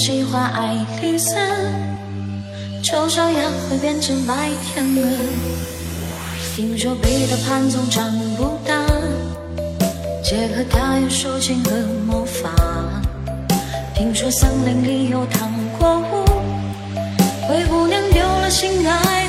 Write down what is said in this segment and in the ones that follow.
喜欢爱丽丝丑小鸭会变成白天鹅听说彼得潘总长不大杰克他有竖琴和魔法。听说森林里有糖果屋灰姑娘丢了心爱。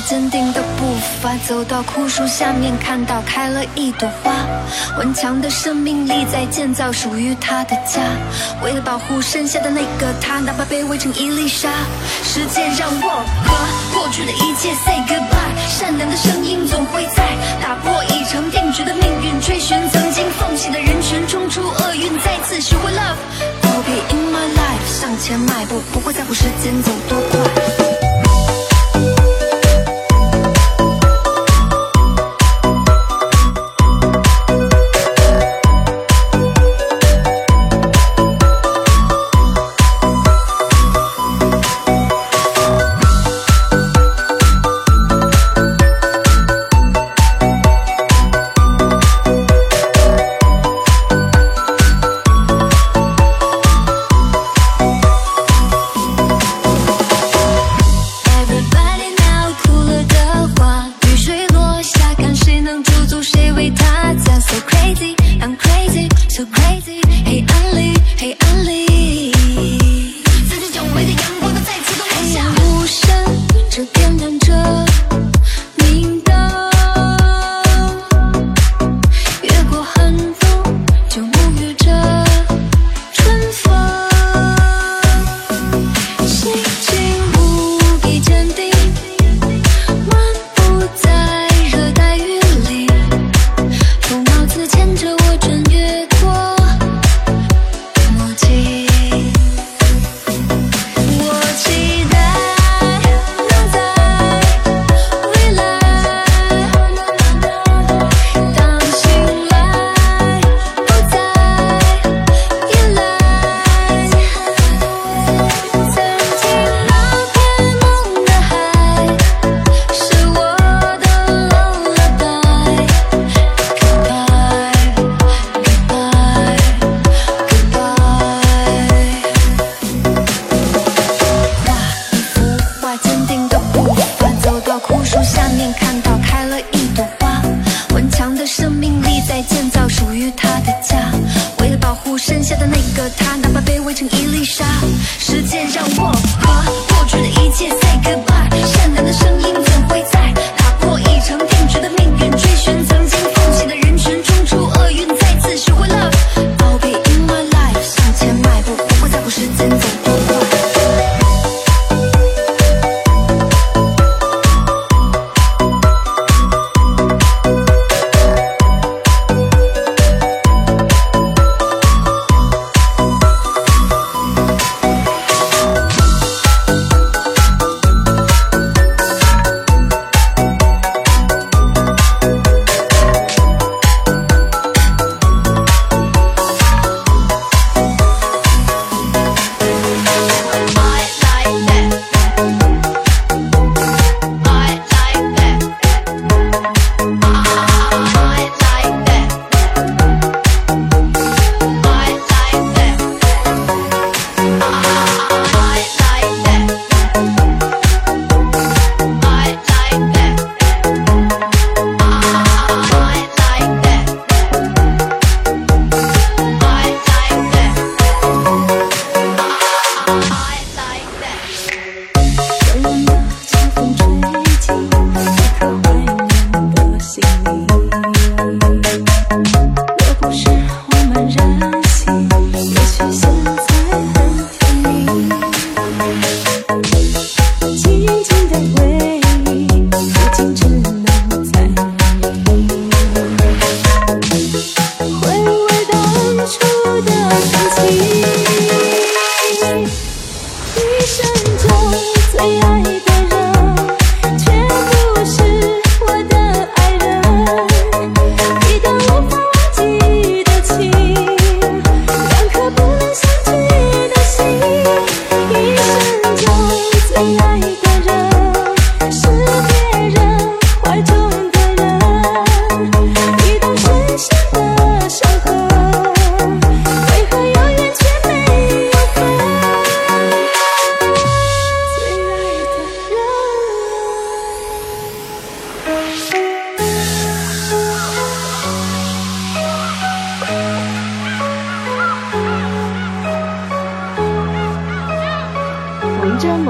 坚定的步伐，走到枯树下面，看到开了一朵花。顽强的生命力在建造属于他的家。为了保护剩下的那个他，哪怕被围成一粒沙。时间让我和过去的一切 say goodbye。善良的声音总会在打破已成定局的命运，追寻曾经放弃的人群，冲出厄运，再次学会 love。I'll be in my life，向前迈步，不会在乎时间走多快。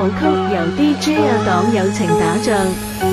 舞曲由 dj 啊党友情打造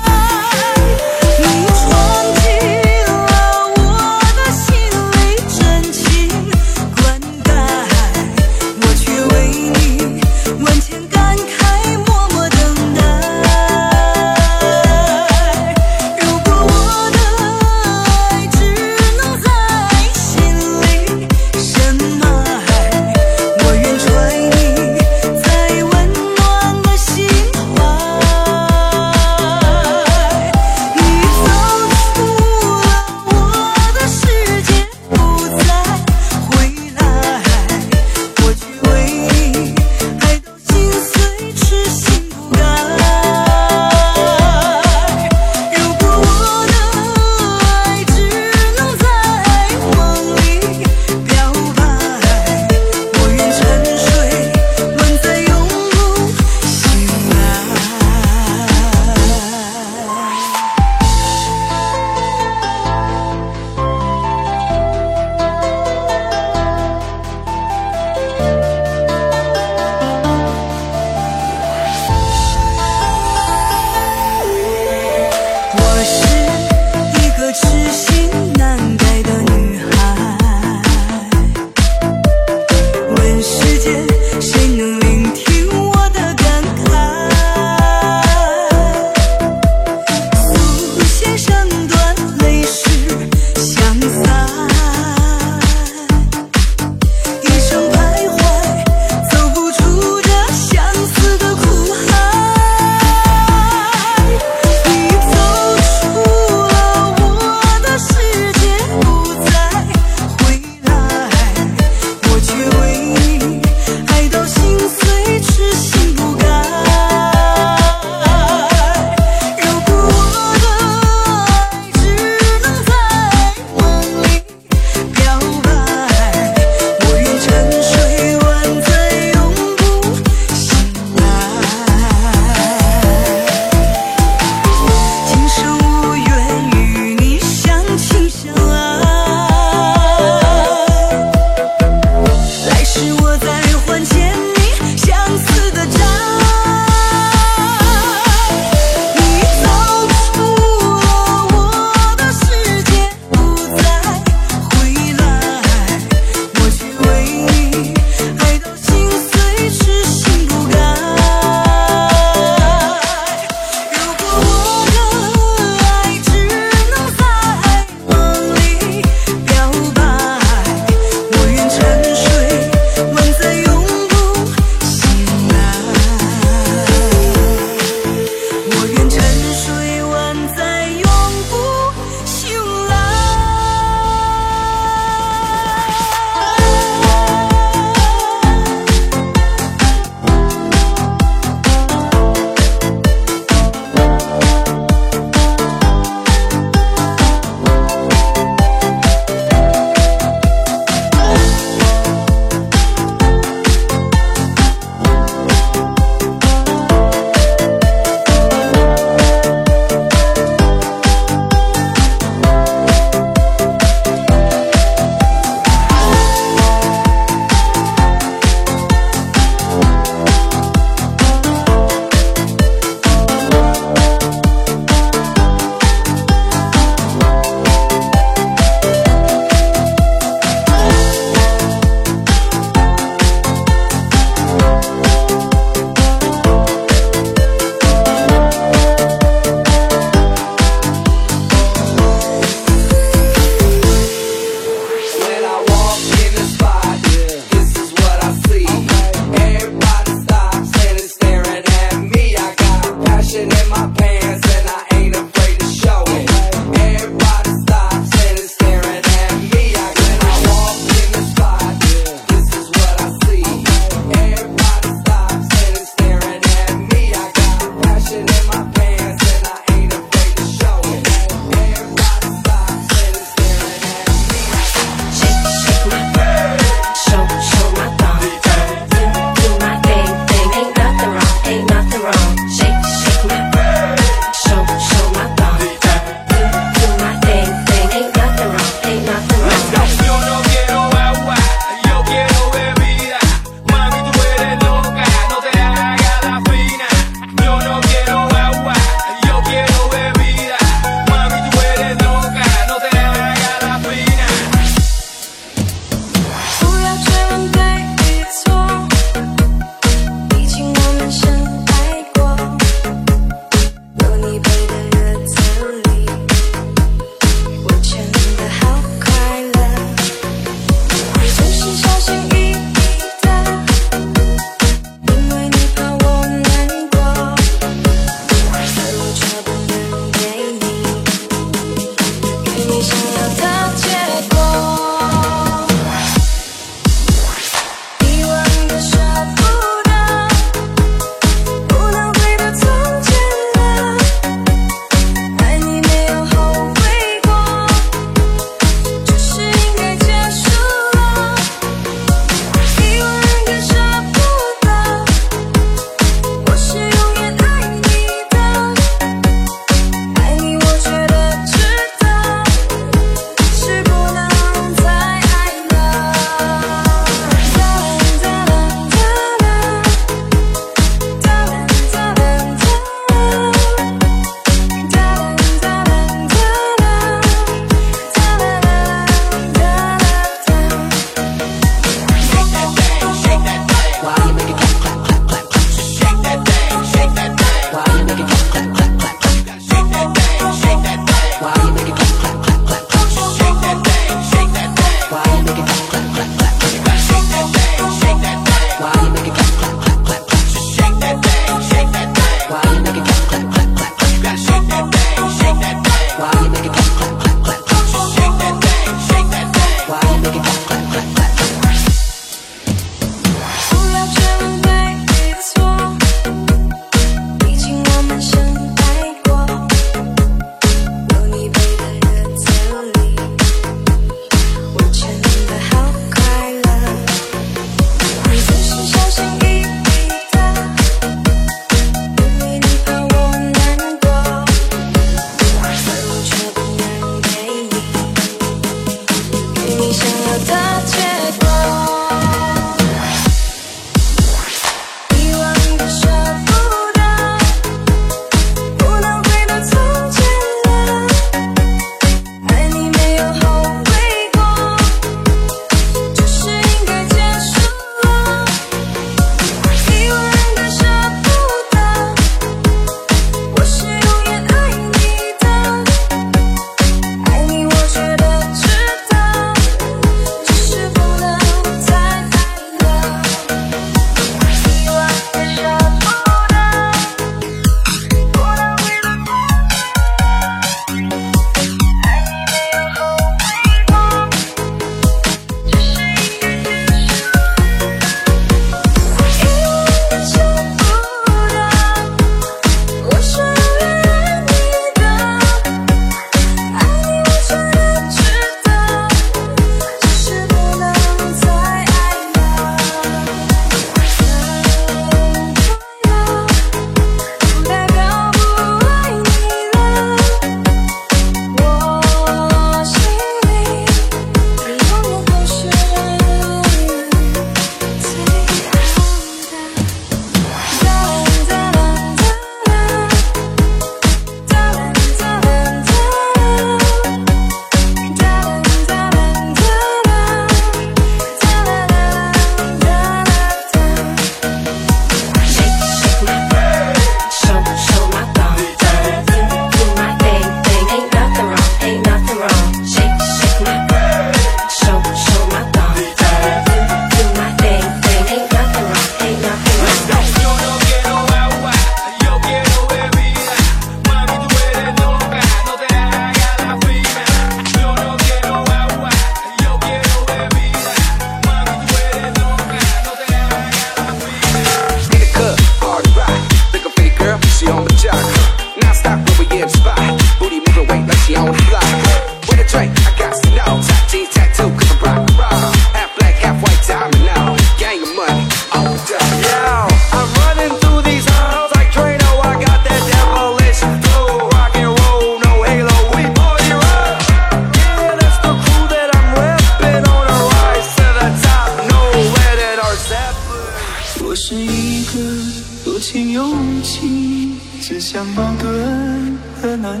像矛盾的男人，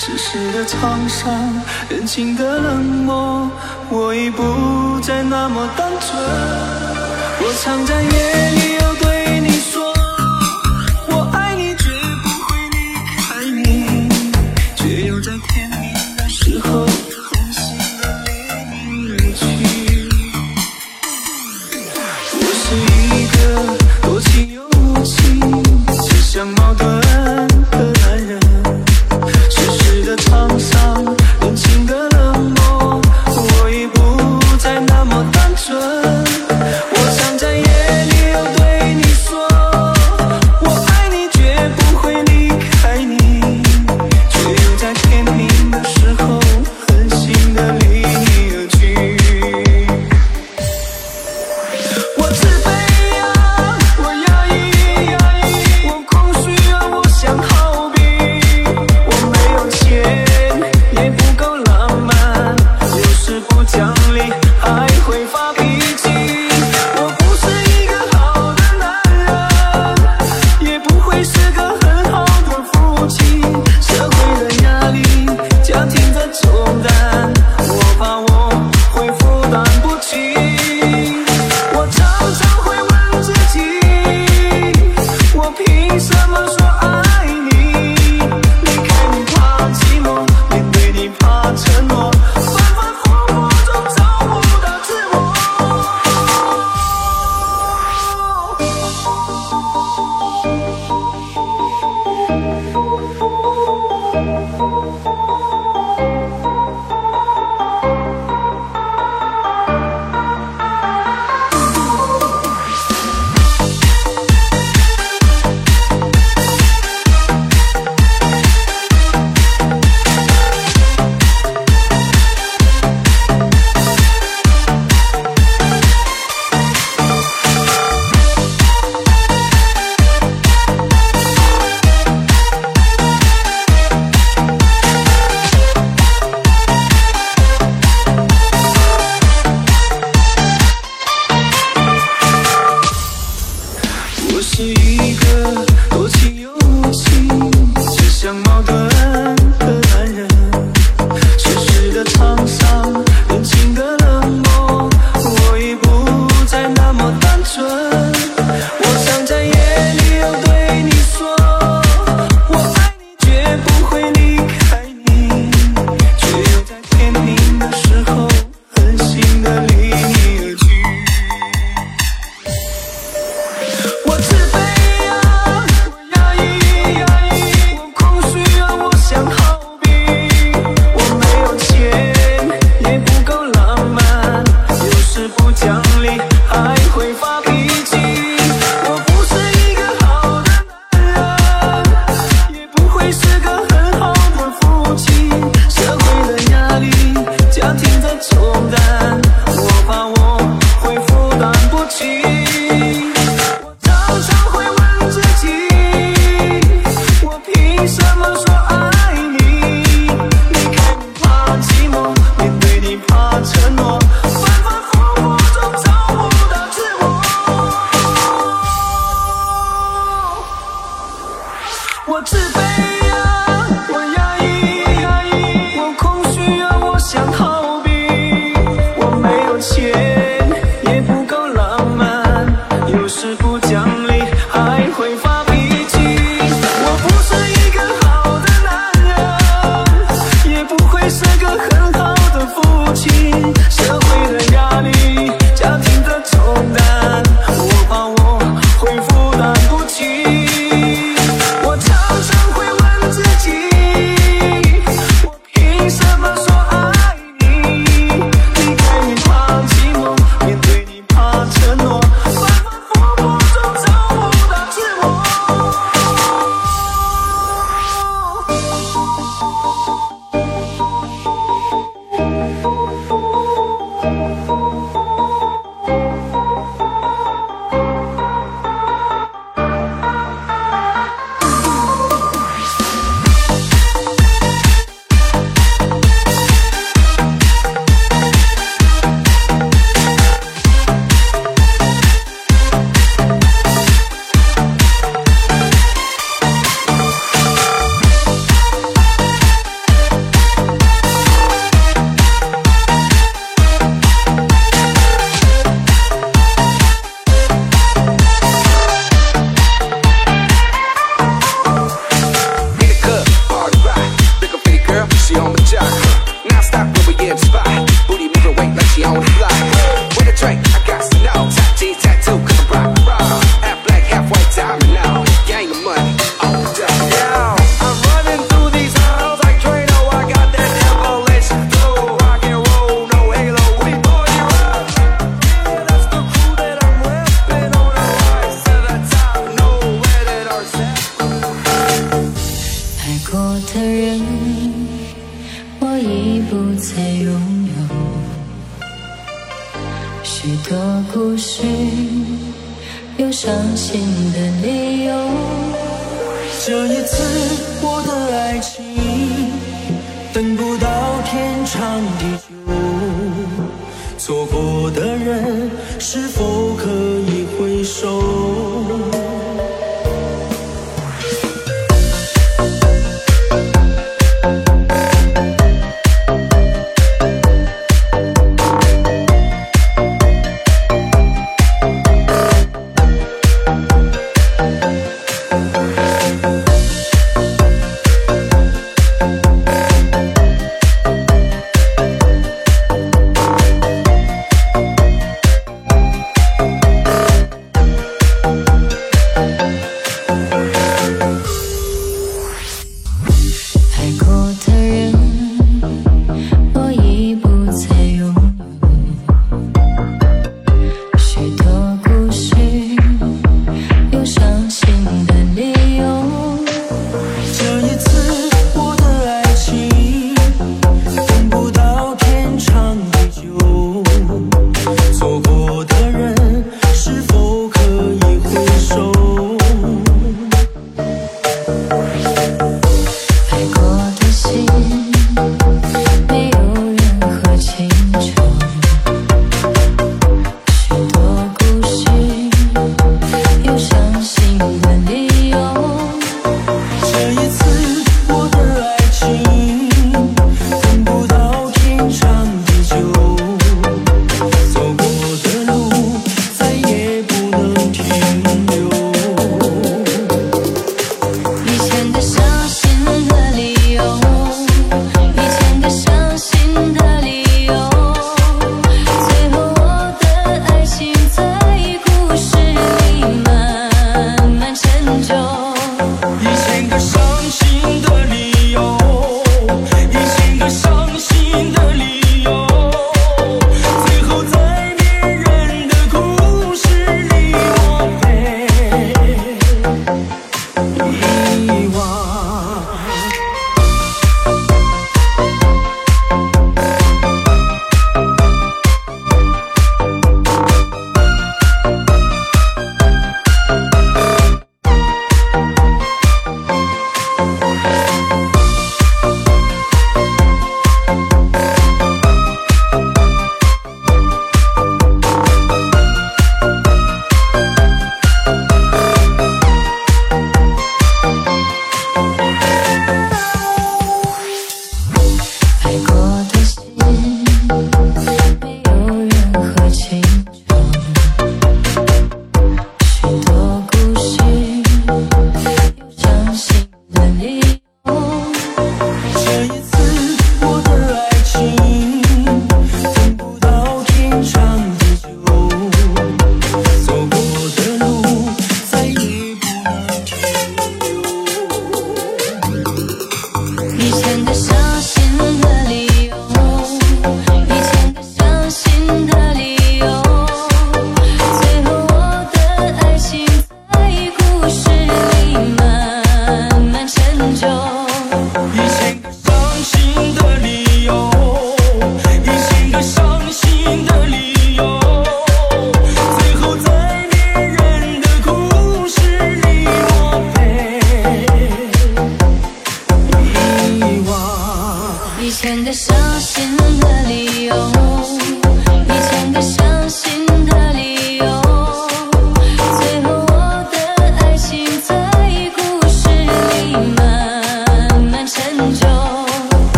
世事的沧桑，人情的冷漠，我已不再那么单纯。我常在夜里。